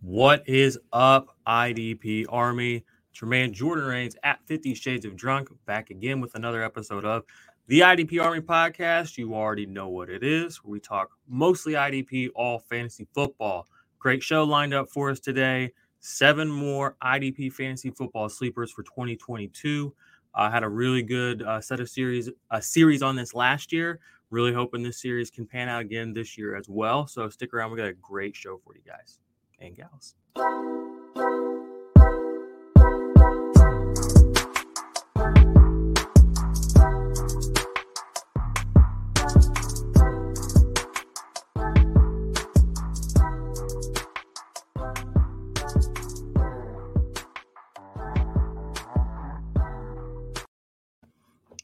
What is up, IDP Army? Tremaine Jordan Rains at 50 Shades of Drunk, back again with another episode of the IDP Army podcast. You already know what it is. We talk mostly IDP, all fantasy football. Great show lined up for us today. Seven more IDP fantasy football sleepers for 2022. I uh, had a really good uh, set of series, a series on this last year. Really hoping this series can pan out again this year as well. So stick around. We got a great show for you guys and gals.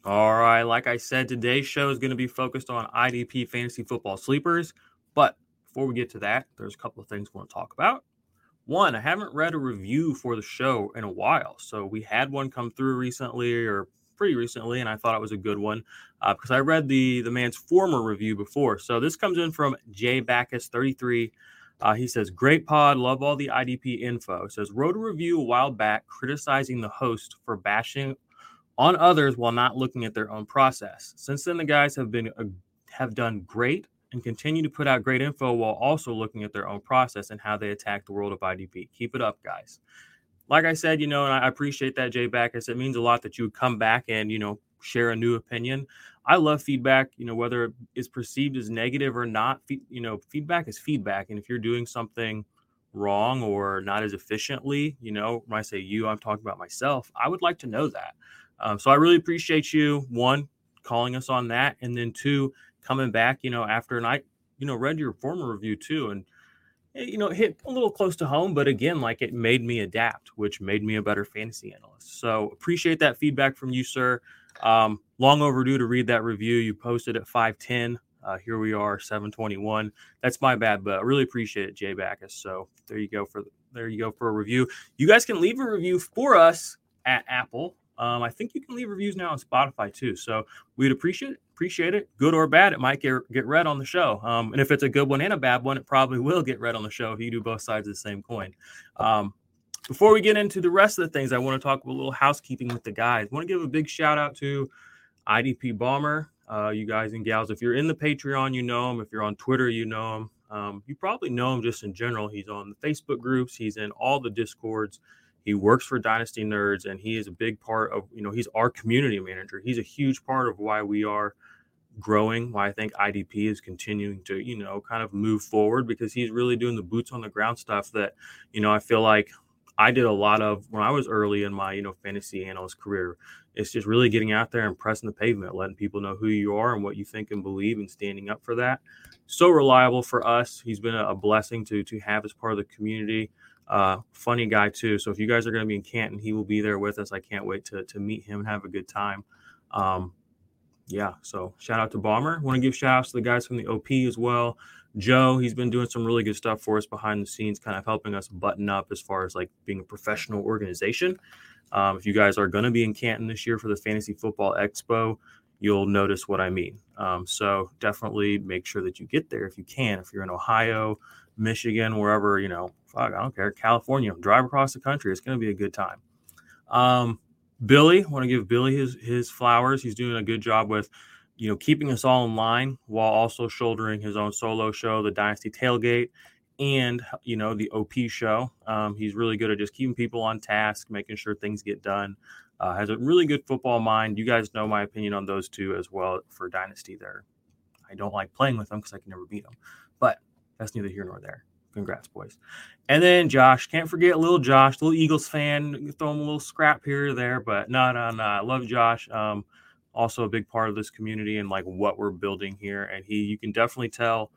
All right, like I said, today's show is going to be focused on IDP fantasy football sleepers. But before we get to that, there's a couple of things we want to talk about. One, I haven't read a review for the show in a while. So we had one come through recently or pretty recently, and I thought it was a good one uh, because I read the the man's former review before. So this comes in from Jay Backus 33. Uh, he says, Great pod, love all the IDP info. says, Wrote a review a while back criticizing the host for bashing on others while not looking at their own process. Since then, the guys have been have done great and continue to put out great info while also looking at their own process and how they attack the world of IDP. Keep it up, guys. Like I said, you know, and I appreciate that, Jay Backus. It means a lot that you would come back and, you know, share a new opinion. I love feedback, you know, whether it's perceived as negative or not. You know, feedback is feedback. And if you're doing something wrong or not as efficiently, you know, when I say you, I'm talking about myself, I would like to know that. Um, so I really appreciate you, one, calling us on that. And then two, coming back, you know, after and I, you know, read your former review too, and eh, you know, hit a little close to home, but again, like it made me adapt, which made me a better fantasy analyst. So appreciate that feedback from you, sir. Um, long overdue to read that review. You posted at 510. Uh, here we are, 721. That's my bad, but I really appreciate it, Jay Backus. So there you go for there you go for a review. You guys can leave a review for us at Apple. Um, I think you can leave reviews now on Spotify too. So we'd appreciate it appreciate it. Good or bad, it might get get read on the show. Um, and if it's a good one and a bad one, it probably will get read on the show if you do both sides of the same coin. Um, before we get into the rest of the things, I want to talk a little housekeeping with the guys. I want to give a big shout out to IDP Bomber, uh, you guys and gals. If you're in the Patreon, you know him. If you're on Twitter, you know him. Um, you probably know him just in general. He's on the Facebook groups. He's in all the discords. He works for Dynasty Nerds, and he is a big part of you know he's our community manager. He's a huge part of why we are growing. Why I think IDP is continuing to you know kind of move forward because he's really doing the boots on the ground stuff that you know I feel like I did a lot of when I was early in my you know fantasy analyst career. It's just really getting out there and pressing the pavement, letting people know who you are and what you think and believe, and standing up for that. So reliable for us. He's been a blessing to to have as part of the community. Uh, funny guy too. So if you guys are going to be in Canton, he will be there with us. I can't wait to to meet him and have a good time. Um, yeah, so shout out to Bomber. Want to give shout outs to the guys from the OP as well. Joe, he's been doing some really good stuff for us behind the scenes, kind of helping us button up as far as like being a professional organization. Um, if you guys are going to be in Canton this year for the Fantasy Football Expo, you'll notice what I mean. Um, so definitely make sure that you get there if you can. If you're in Ohio, Michigan, wherever, you know, fuck, I don't care, California, drive across the country. It's going to be a good time. Um, Billy, want to give Billy his his flowers. He's doing a good job with, you know, keeping us all in line while also shouldering his own solo show, the Dynasty Tailgate, and you know the OP show. Um, he's really good at just keeping people on task, making sure things get done. Uh, has a really good football mind. You guys know my opinion on those two as well for Dynasty. There, I don't like playing with them because I can never beat them, but that's neither here nor there. Congrats, boys. And then Josh, can't forget little Josh, little Eagles fan. Throw him a little scrap here or there, but no, no, no. I love Josh. Um, also a big part of this community and like what we're building here. And he, you can definitely tell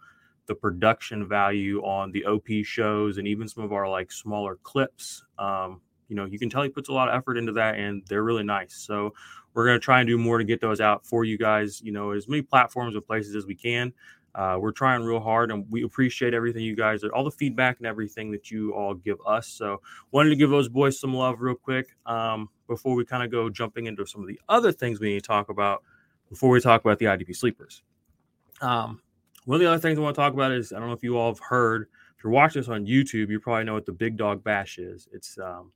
the production value on the OP shows and even some of our like smaller clips. Um, you know, you can tell he puts a lot of effort into that and they're really nice. So we're going to try and do more to get those out for you guys, you know, as many platforms and places as we can. Uh, we're trying real hard and we appreciate everything you guys, all the feedback and everything that you all give us. So wanted to give those boys some love real quick um, before we kind of go jumping into some of the other things we need to talk about before we talk about the IDP sleepers. Um, one of the other things I want to talk about is I don't know if you all have heard. If you're watching this on YouTube, you probably know what the Big Dog Bash is. It's um,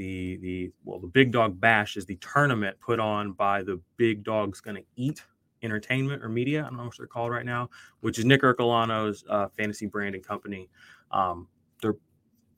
the the well, the Big Dog Bash is the tournament put on by the Big Dogs Gonna Eat Entertainment or Media. I don't know what they're called right now, which is Nick Ercolano's uh, fantasy branding company. Um, they're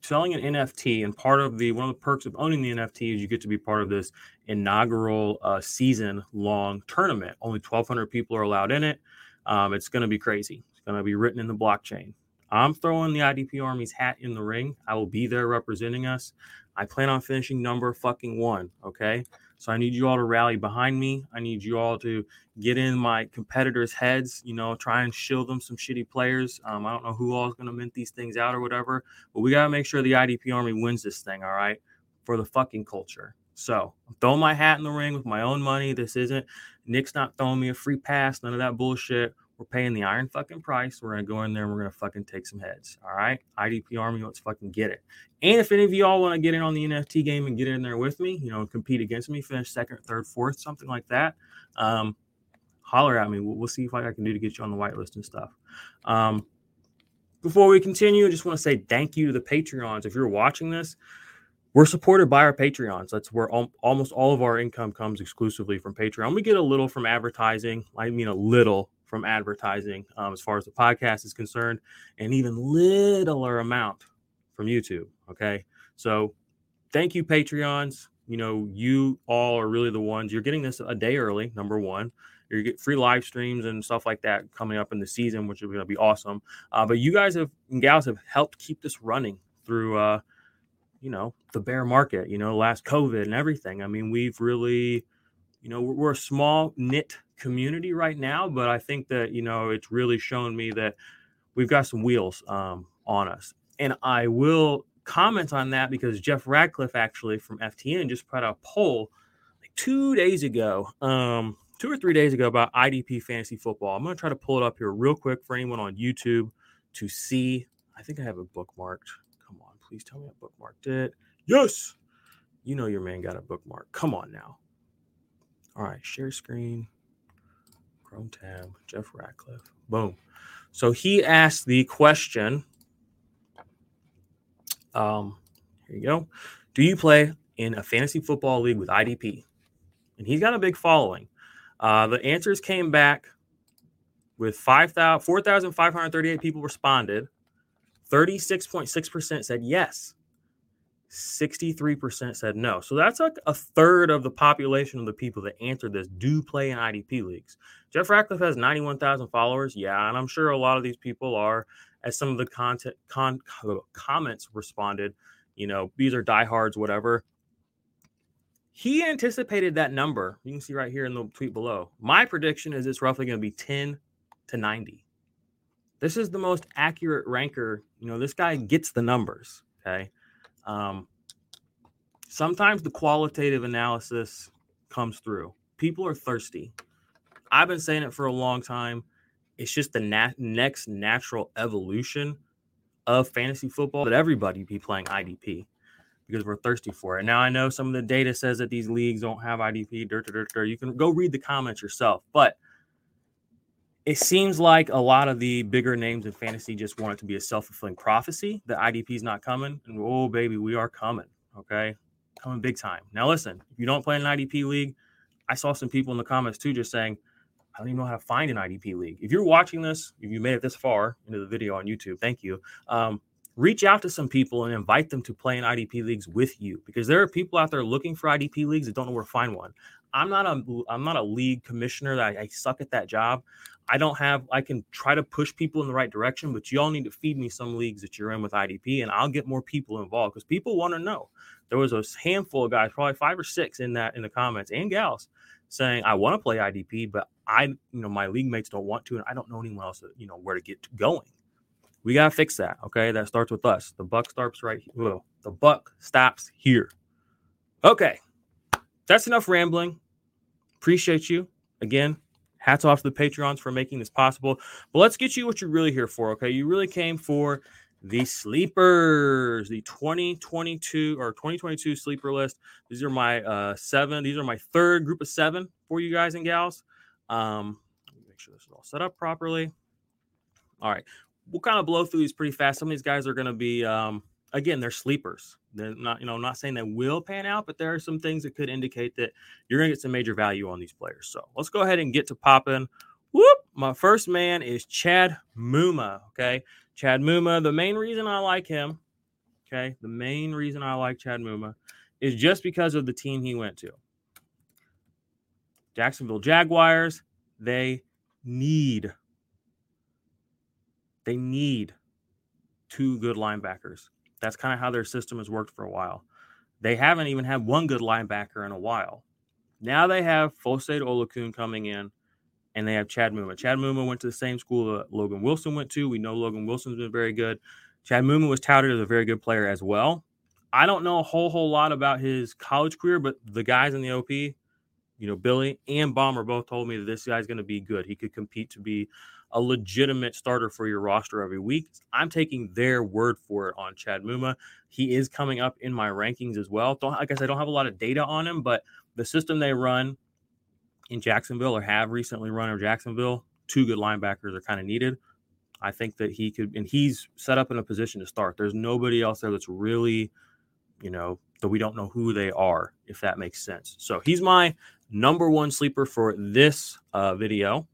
selling an NFT, and part of the one of the perks of owning the NFT is you get to be part of this inaugural uh, season long tournament. Only 1,200 people are allowed in it. Um, it's going to be crazy. It's going to be written in the blockchain. I'm throwing the IDP Army's hat in the ring. I will be there representing us. I plan on finishing number fucking one. Okay. So I need you all to rally behind me. I need you all to get in my competitors' heads, you know, try and shield them some shitty players. Um, I don't know who all is going to mint these things out or whatever, but we got to make sure the IDP Army wins this thing. All right. For the fucking culture. So I'm throwing my hat in the ring with my own money. This isn't Nick's not throwing me a free pass, none of that bullshit. We're paying the iron fucking price. We're gonna go in there and we're gonna fucking take some heads. All right. IDP Army, let's fucking get it. And if any of y'all want to get in on the NFT game and get in there with me, you know, compete against me, finish second, third, fourth, something like that. Um, holler at me. We'll, we'll see what I can do to get you on the whitelist and stuff. Um, before we continue, I just want to say thank you to the Patreons. If you're watching this, we're supported by our Patreons. That's where al- almost all of our income comes exclusively from Patreon. We get a little from advertising. I mean, a little from advertising um, as far as the podcast is concerned, and even littler amount from YouTube. Okay, so thank you, Patreons. You know, you all are really the ones. You're getting this a day early. Number one, you get free live streams and stuff like that coming up in the season, which is going to be awesome. Uh, but you guys have and gals have helped keep this running through. Uh, you know the bear market you know last covid and everything i mean we've really you know we're, a small knit community right now but i think that you know it's really shown me that we've got some wheels um, on us and i will comment on that because jeff ratcliffe actually from ftn just put out a poll like two days ago um, two or three days ago about idp fantasy football i'm going to try to pull it up here real quick for anyone on youtube to see i think i have it bookmarked Come on, Please tell me I bookmarked it. Yes. You know your man got a bookmark. Come on now. All right, share screen. Chrome tab, Jeff Ratcliffe. Boom. So he asked the question. Um, here you go. Do you play in a fantasy football league with IDP? And he's got a big following. Uh, the answers came back with 4,538 people responded. 36.6% said yes. 63% said no. So that's like a third of the population of the people that answered this do play in IDP leagues. Jeff Ratcliffe has 91,000 followers. Yeah, and I'm sure a lot of these people are, as some of the content con, comments responded, you know, these are diehards, whatever. He anticipated that number. You can see right here in the tweet below. My prediction is it's roughly going to be 10 to 90. This is the most accurate ranker. You know, this guy gets the numbers. Okay. Um, sometimes the qualitative analysis comes through. People are thirsty. I've been saying it for a long time. It's just the nat- next natural evolution of fantasy football that everybody be playing IDP because we're thirsty for it. Now I know some of the data says that these leagues don't have IDP. Dirt, dirt, dirt. You can go read the comments yourself, but it seems like a lot of the bigger names in fantasy just want it to be a self-fulfilling prophecy that IDP is not coming. And oh baby, we are coming. Okay. Coming big time. Now listen, if you don't play in an IDP league, I saw some people in the comments too just saying, I don't even know how to find an IDP league. If you're watching this, if you made it this far into the video on YouTube, thank you. Um, reach out to some people and invite them to play in IDP leagues with you because there are people out there looking for IDP leagues that don't know where to find one. I'm not a I'm not a league commissioner. I, I suck at that job. I don't have, I can try to push people in the right direction, but y'all need to feed me some leagues that you're in with IDP and I'll get more people involved because people want to know. There was a handful of guys, probably five or six in that in the comments and gals saying, I want to play IDP, but I, you know, my league mates don't want to, and I don't know anyone else, that, you know, where to get going. We got to fix that. Okay. That starts with us. The buck starts right here. The buck stops here. Okay. That's enough rambling. Appreciate you. Again, hats off to the Patreons for making this possible. But let's get you what you're really here for. Okay. You really came for the sleepers, the 2022 or 2022 sleeper list. These are my uh, seven. These are my third group of seven for you guys and gals. Um, make sure this is all set up properly. All right. We'll kind of blow through these pretty fast. Some of these guys are going to be, um, again, they're sleepers. They're not, you know, I'm not saying they will pan out, but there are some things that could indicate that you're going to get some major value on these players. So let's go ahead and get to popping. Whoop! My first man is Chad Muma. Okay. Chad Muma. The main reason I like him, okay, the main reason I like Chad Muma is just because of the team he went to. Jacksonville Jaguars, they need they need two good linebackers. That's kind of how their system has worked for a while. They haven't even had one good linebacker in a while. Now they have Foyesade Oluokun coming in, and they have Chad Muma. Chad Muma went to the same school that Logan Wilson went to. We know Logan Wilson's been very good. Chad Muma was touted as a very good player as well. I don't know a whole whole lot about his college career, but the guys in the OP, you know, Billy and Bomber both told me that this guy's going to be good. He could compete to be a legitimate starter for your roster every week. I'm taking their word for it on Chad Muma. He is coming up in my rankings as well. Don't, I guess I don't have a lot of data on him, but the system they run in Jacksonville or have recently run in Jacksonville, two good linebackers are kind of needed. I think that he could, and he's set up in a position to start. There's nobody else there that's really, you know, that we don't know who they are, if that makes sense. So he's my number one sleeper for this uh, video.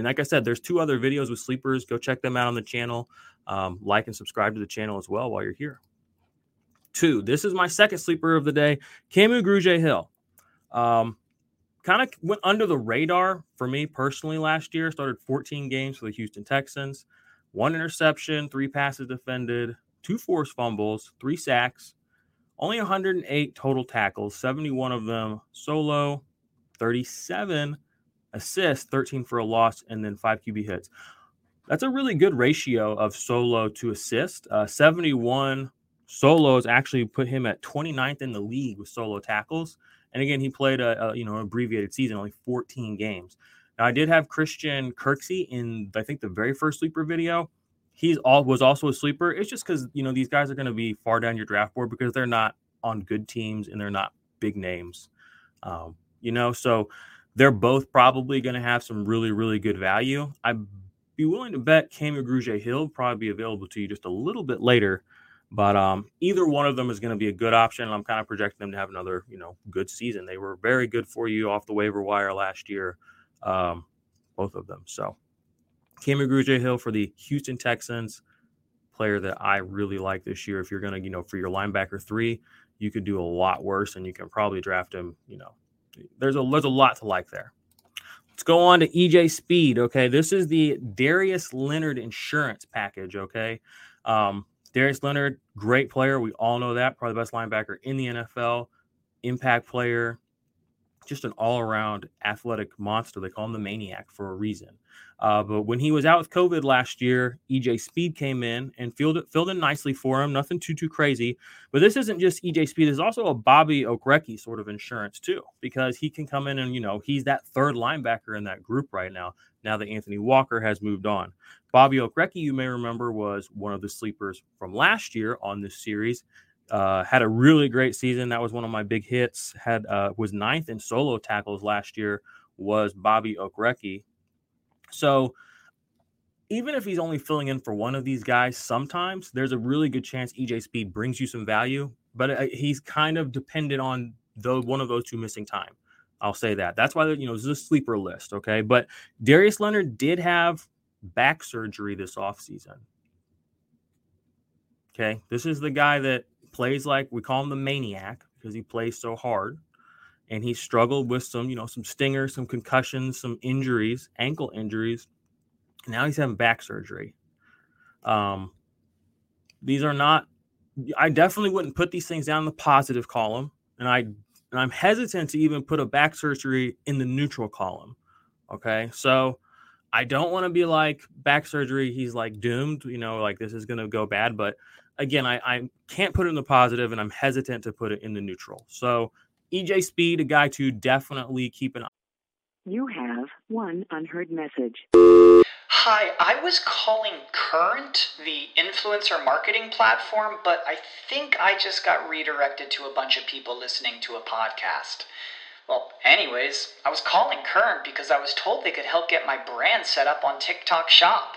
And like I said, there's two other videos with sleepers. Go check them out on the channel. Um, like and subscribe to the channel as well while you're here. Two, this is my second sleeper of the day, Kamu Grugier Hill. Um, kind of went under the radar for me personally last year. Started 14 games for the Houston Texans, one interception, three passes defended, two forced fumbles, three sacks, only 108 total tackles, 71 of them solo, 37 assists, 13 for a loss, and then five QB hits. That's a really good ratio of solo to assist. Uh, 71 solos actually put him at 29th in the league with solo tackles. And again, he played a, a you know abbreviated season, only 14 games. Now I did have Christian Kirksey in I think the very first sleeper video. He's all was also a sleeper. It's just because you know these guys are going to be far down your draft board because they're not on good teams and they're not big names. Um, you know, so they're both probably going to have some really, really good value. I'd be willing to bet Kamu Grugier Hill probably be available to you just a little bit later. But um, either one of them is going to be a good option. I'm kind of projecting them to have another, you know, good season. They were very good for you off the waiver wire last year, um, both of them. So, Kamu Grugier Hill for the Houston Texans, player that I really like this year. If you're going to, you know, for your linebacker three, you could do a lot worse, and you can probably draft him, you know, there's a there's a lot to like there. Let's go on to EJ Speed. Okay, this is the Darius Leonard insurance package. Okay, um, Darius Leonard, great player. We all know that. Probably the best linebacker in the NFL. Impact player. Just an all around athletic monster. They call him the maniac for a reason. Uh, but when he was out with COVID last year, EJ Speed came in and filled it, filled in nicely for him. Nothing too too crazy. But this isn't just EJ Speed. There's also a Bobby Okereke sort of insurance too, because he can come in and you know he's that third linebacker in that group right now. Now that Anthony Walker has moved on, Bobby Okereke, you may remember, was one of the sleepers from last year on this series. Uh, had a really great season. That was one of my big hits. Had uh, was ninth in solo tackles last year. Was Bobby Okereke so even if he's only filling in for one of these guys, sometimes there's a really good chance EJ Speed brings you some value, but uh, he's kind of dependent on the one of those two missing time. I'll say that. That's why you know this is a sleeper list, okay? But Darius Leonard did have back surgery this offseason. Okay, this is the guy that plays like we call him the maniac because he plays so hard, and he struggled with some you know some stingers, some concussions, some injuries, ankle injuries. Now he's having back surgery. Um, these are not. I definitely wouldn't put these things down in the positive column, and I and I'm hesitant to even put a back surgery in the neutral column. Okay. So I don't want to be like back surgery, he's like doomed, you know, like this is going to go bad. But again, I, I can't put it in the positive and I'm hesitant to put it in the neutral. So EJ Speed, a guy to definitely keep an eye. You have one unheard message. Hi, I was calling Current, the influencer marketing platform, but I think I just got redirected to a bunch of people listening to a podcast. Well, anyways, I was calling Current because I was told they could help get my brand set up on TikTok Shop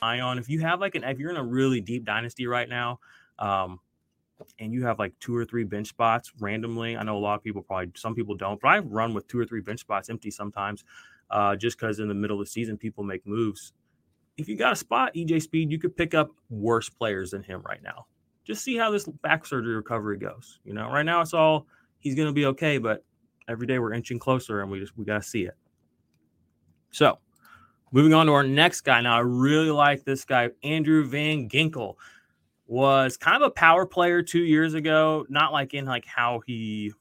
eye on. If you have like an if you're in a really deep dynasty right now, um, and you have like two or three bench spots randomly. I know a lot of people probably some people don't, but I run with two or three bench spots empty sometimes, uh, just because in the middle of the season people make moves. If you got a spot, EJ Speed, you could pick up worse players than him right now. Just see how this back surgery recovery goes. You know, right now it's all he's going to be okay, but every day we're inching closer, and we just we got to see it. So Moving on to our next guy. Now, I really like this guy, Andrew Van Ginkel. Was kind of a power player two years ago, not like in like how he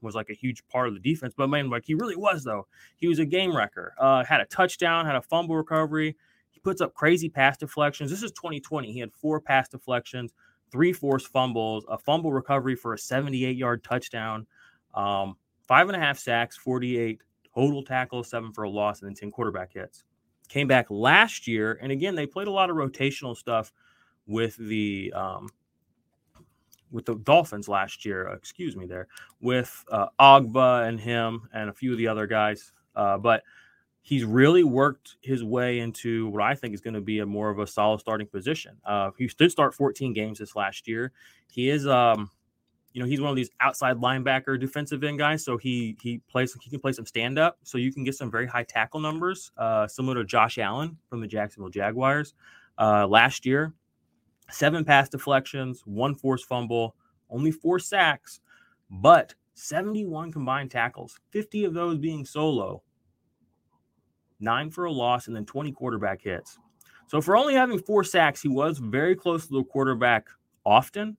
was like a huge part of the defense, but man, like he really was though. He was a game wrecker. Uh, had a touchdown, had a fumble recovery. He puts up crazy pass deflections. This is 2020. He had four pass deflections, three forced fumbles, a fumble recovery for a 78 yard touchdown, um, five and a half sacks, 48 total tackles, seven for a loss, and then 10 quarterback hits came back last year, and again they played a lot of rotational stuff with the um, with the Dolphins last year. Uh, excuse me, there with uh, Ogbah and him and a few of the other guys, uh, but he's really worked his way into what I think is going to be a more of a solid starting position. Uh, he did start 14 games this last year. He is um, you know he's one of these outside linebacker defensive end guys so he he plays he can play some stand up so you can get some very high tackle numbers uh, similar to josh allen from the jacksonville jaguars. Uh, last year seven pass deflections one forced fumble only four sacks but 71 combined tackles 50 of those being solo nine for a loss and then 20 quarterback hits. So for only having four sacks he was very close to the quarterback often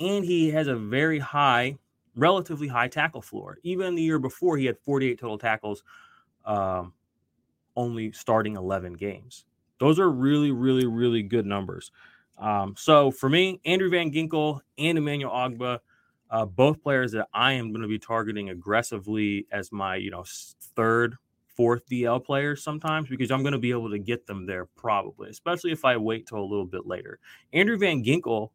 and he has a very high, relatively high tackle floor. Even the year before, he had 48 total tackles, um, only starting 11 games. Those are really, really, really good numbers. Um, so for me, Andrew Van Ginkel and Emmanuel Ogbah, uh, both players that I am going to be targeting aggressively as my, you know, third, fourth DL players sometimes because I'm going to be able to get them there probably, especially if I wait till a little bit later. Andrew Van Ginkel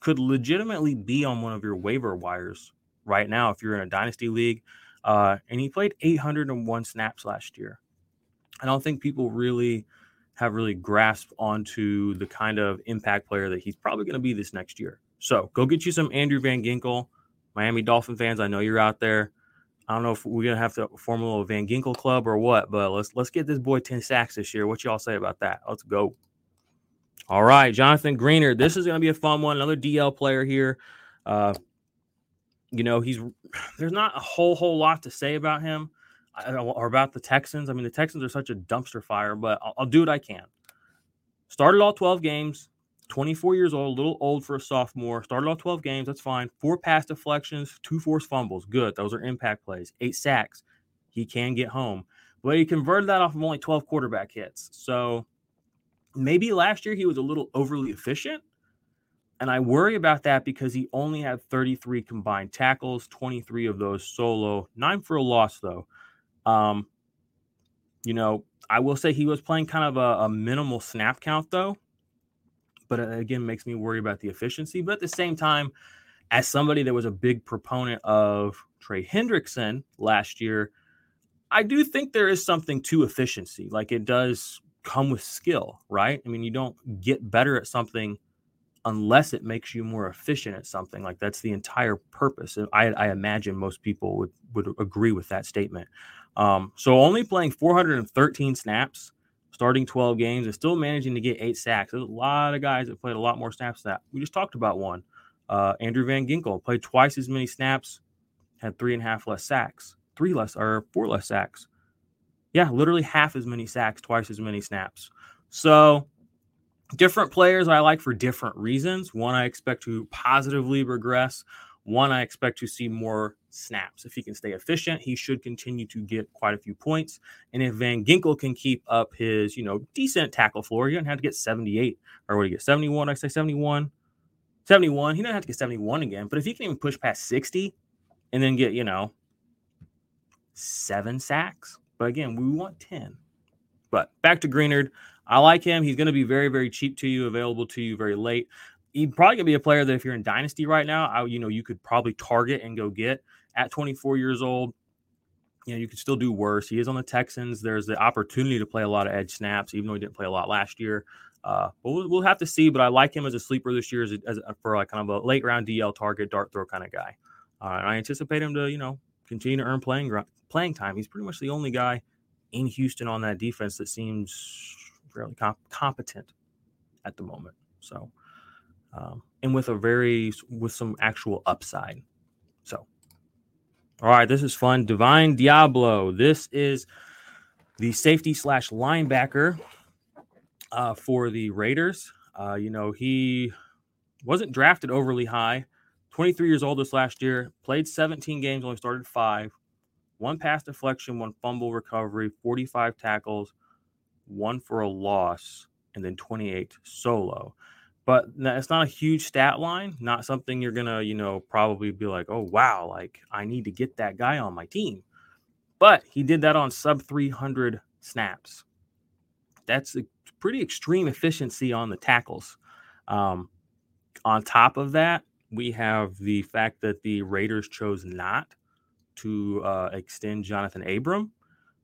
could legitimately be on one of your waiver wires right now if you're in a dynasty league. Uh, and he played 801 snaps last year. I don't think people really have really grasped onto the kind of impact player that he's probably going to be this next year. So go get you some Andrew Van Ginkel, Miami Dolphin fans. I know you're out there. I don't know if we're gonna have to form a little Van Ginkel club or what, but let's let's get this boy 10 sacks this year. What y'all say about that? Let's go. All right, Jonathan Greenard. This is going to be a fun one. Another DL player here. Uh, you know, he's there's not a whole whole lot to say about him or about the Texans. I mean, the Texans are such a dumpster fire, but I'll, I'll do what I can. Started all 12 games, 24 years old, a little old for a sophomore. Started all 12 games, that's fine. Four pass deflections, two forced fumbles, good. Those are impact plays. Eight sacks, he can get home. But he converted that off of only 12 quarterback hits. So maybe last year he was a little overly efficient. And I worry about that because he only had 33 combined tackles, 23 of those solo, nine for a loss, though. Um, you know, I will say he was playing kind of a, a minimal snap count, though. But uh, again, makes me worry about the efficiency. But at the same time, as somebody that was a big proponent of Trey Hendrickson last year, I do think there is something to efficiency. Like it does come with skill, right? I mean, you don't get better at something unless it makes you more efficient at something. Like that's the entire purpose. I, I imagine most people would would agree with that statement. Um, so only playing 413 snaps, starting 12 games, and still managing to get eight sacks. There's a lot of guys that played a lot more snaps than that. We just talked about one. Uh, Andrew Van Ginkel played twice as many snaps, had three and a half less sacks three less or four less sacks. Yeah, literally half as many sacks, twice as many snaps. So, different players I like for different reasons. One I expect to positively regress. One I expect to see more snaps. If he can stay efficient, he should continue to get quite a few points. And if Van Ginkel can keep up his, you know, decent tackle floor, he doesn't have to get 78 or what do you get 71? I say 71. 71. He doesn't have to get 71 again. But if he can even push past 60 and then get, you know, seven sacks. But again, we want 10. But back to Greenard. I like him. He's going to be very, very cheap to you, available to you very late. He's probably going to be a player that if you're in Dynasty right now, I, you know, you could probably target and go get at 24 years old. You know, you could still do worse. He is on the Texans. There's the opportunity to play a lot of edge snaps, even though he didn't play a lot last year. Uh, but we'll, we'll, have to see. But I like him as a sleeper this year, as, a, as a, for like kind of a late round DL target, dart throw kind of guy. Uh, I anticipate him to, you know, continue to earn playing playing time. He's pretty much the only guy in Houston on that defense that seems fairly comp- competent at the moment. So, um, and with a very with some actual upside. So, all right, this is fun. Divine Deablo. This is the safety slash linebacker uh, for the Raiders. Uh, you know, he wasn't drafted overly high. 23 years old this last year, played 17 games, only started five, one pass deflection, one fumble recovery, 45 tackles, one for a loss, and then 28 solo. But it's not a huge stat line, not something you're going to, you know, probably be like, oh, wow, like I need to get that guy on my team. But he did that on sub 300 snaps. That's a pretty extreme efficiency on the tackles. Um, on top of that, we have the fact that the Raiders chose not to uh, extend Jonathan Abram,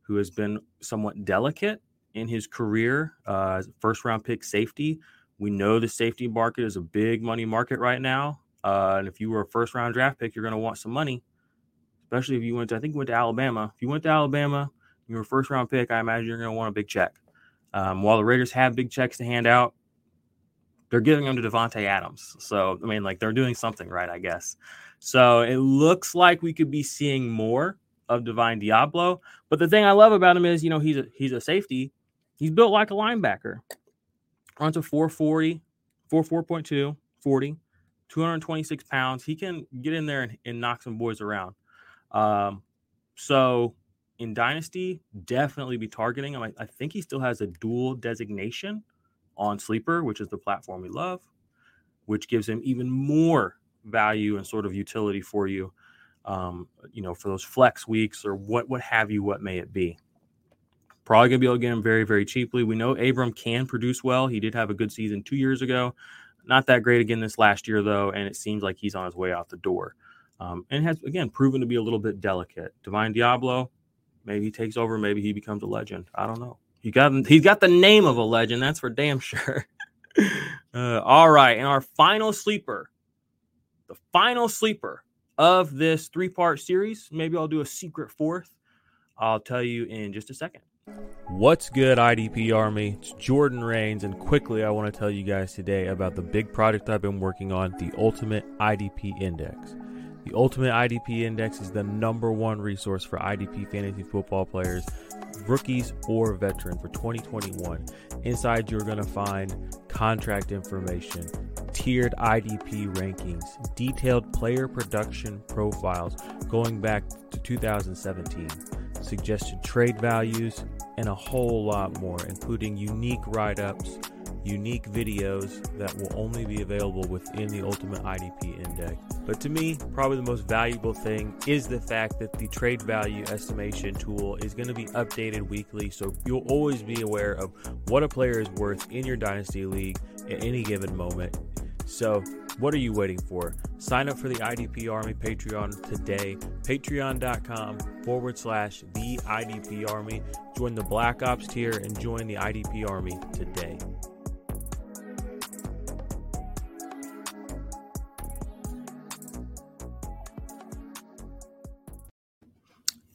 who has been somewhat delicate in his career, uh, first round pick safety. We know the safety market is a big money market right now. Uh, and if you were a first round draft pick, you're going to want some money, especially if you went to, I think you went to Alabama. If you went to Alabama, you were a first round pick, I imagine you're going to want a big check. Um, while the Raiders have big checks to hand out, they're giving them to Davante Adams. So I mean, like they're doing something right, I guess. So it looks like we could be seeing more of Divine Deablo. But the thing I love about him is, you know, he's a he's a safety. He's built like a linebacker. Runs a 440, 44.2, 40, 226 pounds. He can get in there and, and knock some boys around. Um, so in Dynasty, definitely be targeting him. I, I think he still has a dual designation on Sleeper, which is the platform we love, which gives him even more value and sort of utility for you, um, you know, for those flex weeks or what what have you, what may it be. Probably gonna be able to get him very, very cheaply. We know Abram can produce well. He did have a good season two years ago. Not that great again this last year, though, and it seems like he's on his way out the door. Um, and has again proven to be a little bit delicate. Divine Deablo, maybe he takes over, maybe he becomes a legend. I don't know. He got he's got the name of a legend. That's for damn sure. uh, all right, and our final sleeper, the final sleeper of this three part series. Maybe I'll do a secret fourth. I'll tell you in just a second. What's good, IDP Army? It's Jordan Rains, and quickly, I want to tell you guys today about the big project I've been working on the Ultimate IDP Index. The Ultimate IDP Index is the number one resource for IDP fantasy football players, rookies or veterans for 2021. Inside, you're going to find contract information, tiered IDP rankings, detailed player production profiles going back to 2017, suggested trade values, and a whole lot more, including unique write ups, unique videos that will only be available within the Ultimate IDP Index. But to me, probably the most valuable thing is the fact that the trade value estimation tool is going to be updated weekly, so you'll always be aware of what a player is worth in your Dynasty League at any given moment. So, what are you waiting for? Sign up for the IDP Army Patreon today. Patreon.com forward slash the IDP Army. Join the Black Ops tier and join the IDP Army today.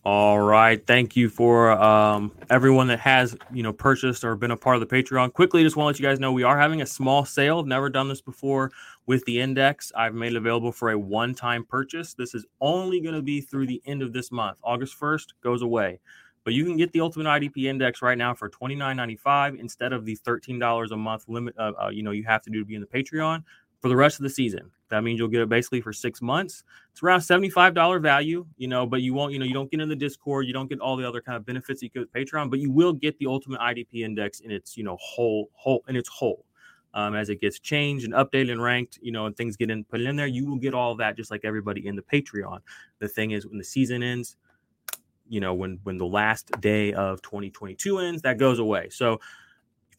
All right. Thank you for um, everyone that has, you know, purchased or been a part of the Patreon. Quickly, just want to let you guys know we are having a small sale. Never done this before with the index. I've made it available for a one-time purchase. This is only going to be through the end of this month. August 1st goes away. But you can get the Ultimate IDP Index right now for $29.95 instead of the $13 a month limit. Uh, uh, you know, you have to do to be in the Patreon for the rest of the season. That means you'll get it basically for six months. It's around $75 value, you know, but you won't, you know, you don't get in the Discord, you don't get all the other kind of benefits you with Patreon, but you will get the ultimate IDP index in its, you know, whole, whole in its whole. Um, as it gets changed and updated and ranked, you know, and things get in put in there, you will get all that just like everybody in the Patreon. The thing is, when the season ends, you know, when when the last day of 2022 ends, that goes away. So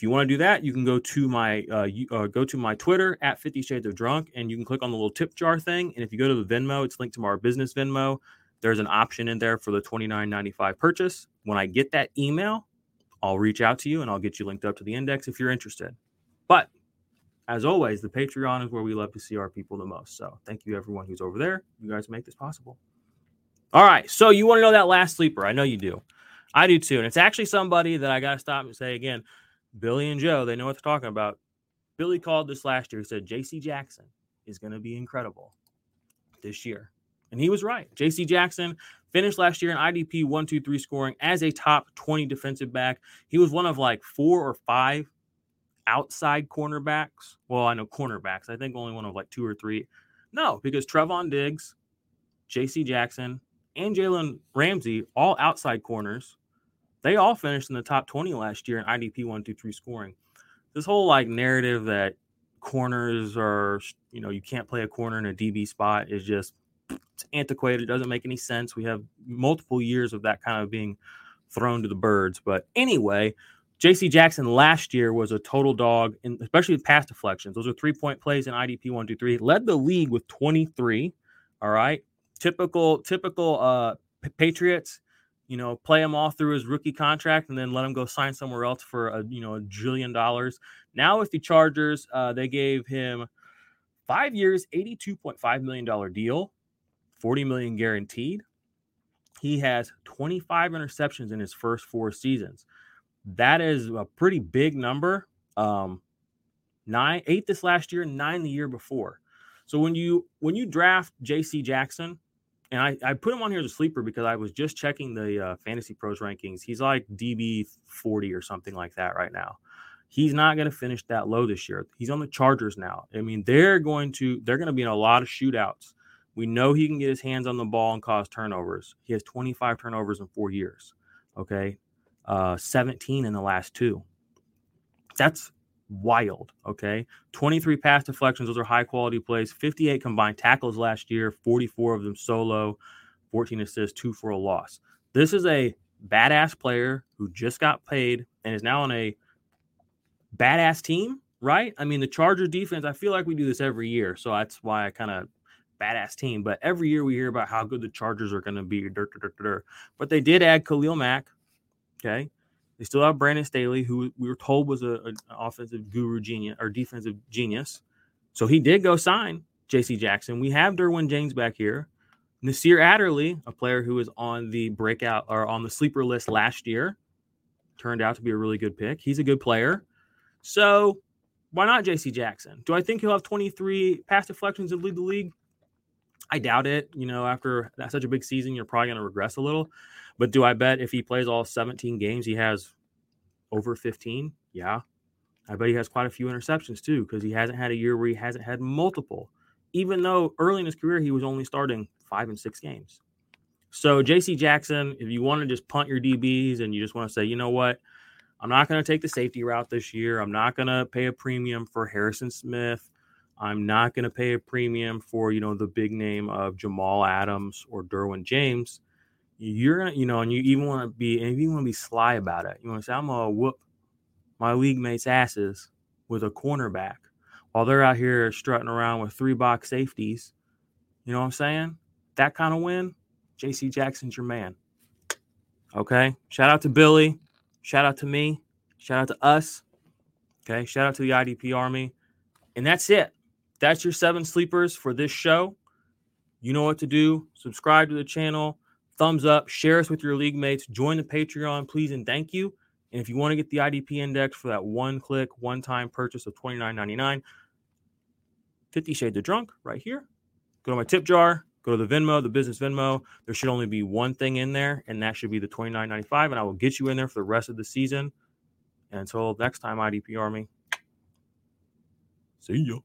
if you want to do that, you can go to my uh, you, uh, go to my Twitter at Fifty Shades of Drunk, and you can click on the little tip jar thing. And if you go to the Venmo, it's linked to our business Venmo. There's an option in there for the twenty nine ninety five purchase. When I get that email, I'll reach out to you and I'll get you linked up to the index if you're interested. But as always, the Patreon is where we love to see our people the most. So thank you everyone who's over there. You guys make this possible. All right. So you want to know that last sleeper? I know you do. I do too. And it's actually somebody that I got to stop and say again Billy and Joe, they know what they're talking about. Billy called this last year. He said J.C. Jackson is going to be incredible this year. And he was right. J.C. Jackson finished last year in IDP 1 2 3 scoring as a top 20 defensive back. He was one of like four or five outside cornerbacks. Well, I know cornerbacks. I think only one of like two or three. No, because Trevon Diggs, J.C. Jackson, and Jalen Ramsey, all outside corners, they all finished in the top 20 last year in IDP 1 2 3 scoring. This whole like narrative that corners are, you know, you can't play a corner in a DB spot is just it's antiquated. It doesn't make any sense. We have multiple years of that kind of being thrown to the birds. But anyway, JC Jackson last year was a total dog, in, especially with pass deflections. Those are three point plays in IDP one, two, three. Led the league with 23. All right. Typical, typical uh Patriots you know, play him all through his rookie contract and then let him go sign somewhere else for a you know a trillion dollars. Now with the Chargers, uh, they gave him five years, eighty-two point five million dollar deal, forty million guaranteed. He has twenty-five interceptions in his first four seasons. That is a pretty big number. Um, nine, eight this last year, nine the year before. So when you when you draft J.C. Jackson and I, I put him on here as a sleeper because I was just checking the uh, Fantasy Pros rankings. He's like DB 40 or something like that right now. He's not going to finish that low this year. He's on the Chargers now. I mean, they're going to they're going to be in a lot of shootouts. We know he can get his hands on the ball and cause turnovers. He has 25 turnovers in four years. Okay, uh, 17 in the last two. That's wild. Okay. 23 pass deflections. Those are high quality plays. 58 combined tackles last year, 44 of them solo, 14 assists, two for a loss. This is a badass player who just got paid and is now on a badass team, right? I mean, the Charger defense, I feel like we do this every year. So that's why I kind of badass team. But every year we hear about how good the Chargers are going to be. But they did add Khalil Mack. Okay. They still have Brandon Staley, who we were told was a, an offensive guru genius or defensive genius. So he did go sign J.C. Jackson. We have Derwin James back here. Nasir Adderley, a player who was on the breakout or on the sleeper list last year. turned out to be a really good pick. He's a good player. So why not JC Jackson? Do I think he'll have 23 pass deflections and lead the league? I doubt it. You know, after such a big season, you're probably going to regress a little. But do I bet if he plays all 17 games, he has over 15? Yeah. I bet he has quite a few interceptions too, because he hasn't had a year where he hasn't had multiple, even though early in his career he was only starting five and six games. So, JC Jackson, if you want to just punt your DBs and you just want to say, you know what, I'm not going to take the safety route this year. I'm not going to pay a premium for Harrison Smith. I'm not going to pay a premium for, you know, the big name of Jamal Adams or Derwin James. You're to, you know, and you even want to be, and if you want to be sly about it, you want to say, I'm to whoop my league mates' asses with a cornerback while they're out here strutting around with three box safeties. You know what I'm saying? That kind of win, JC Jackson's your man. Okay. Shout out to Billy. Shout out to me. Shout out to us. Okay. Shout out to the IDP Army. And that's it. That's your seven sleepers for this show. You know what to do. Subscribe to the channel. Thumbs up. Share us with your league mates. Join the Patreon, please, and thank you. And if you want to get the IDP index for that one click, one time purchase of $29.99, 50 Shades of Drunk right here. Go to my tip jar, go to the Venmo, the business Venmo. There should only be one thing in there, and that should be the $29.95. And I will get you in there for the rest of the season. And until next time, IDP Army, see ya.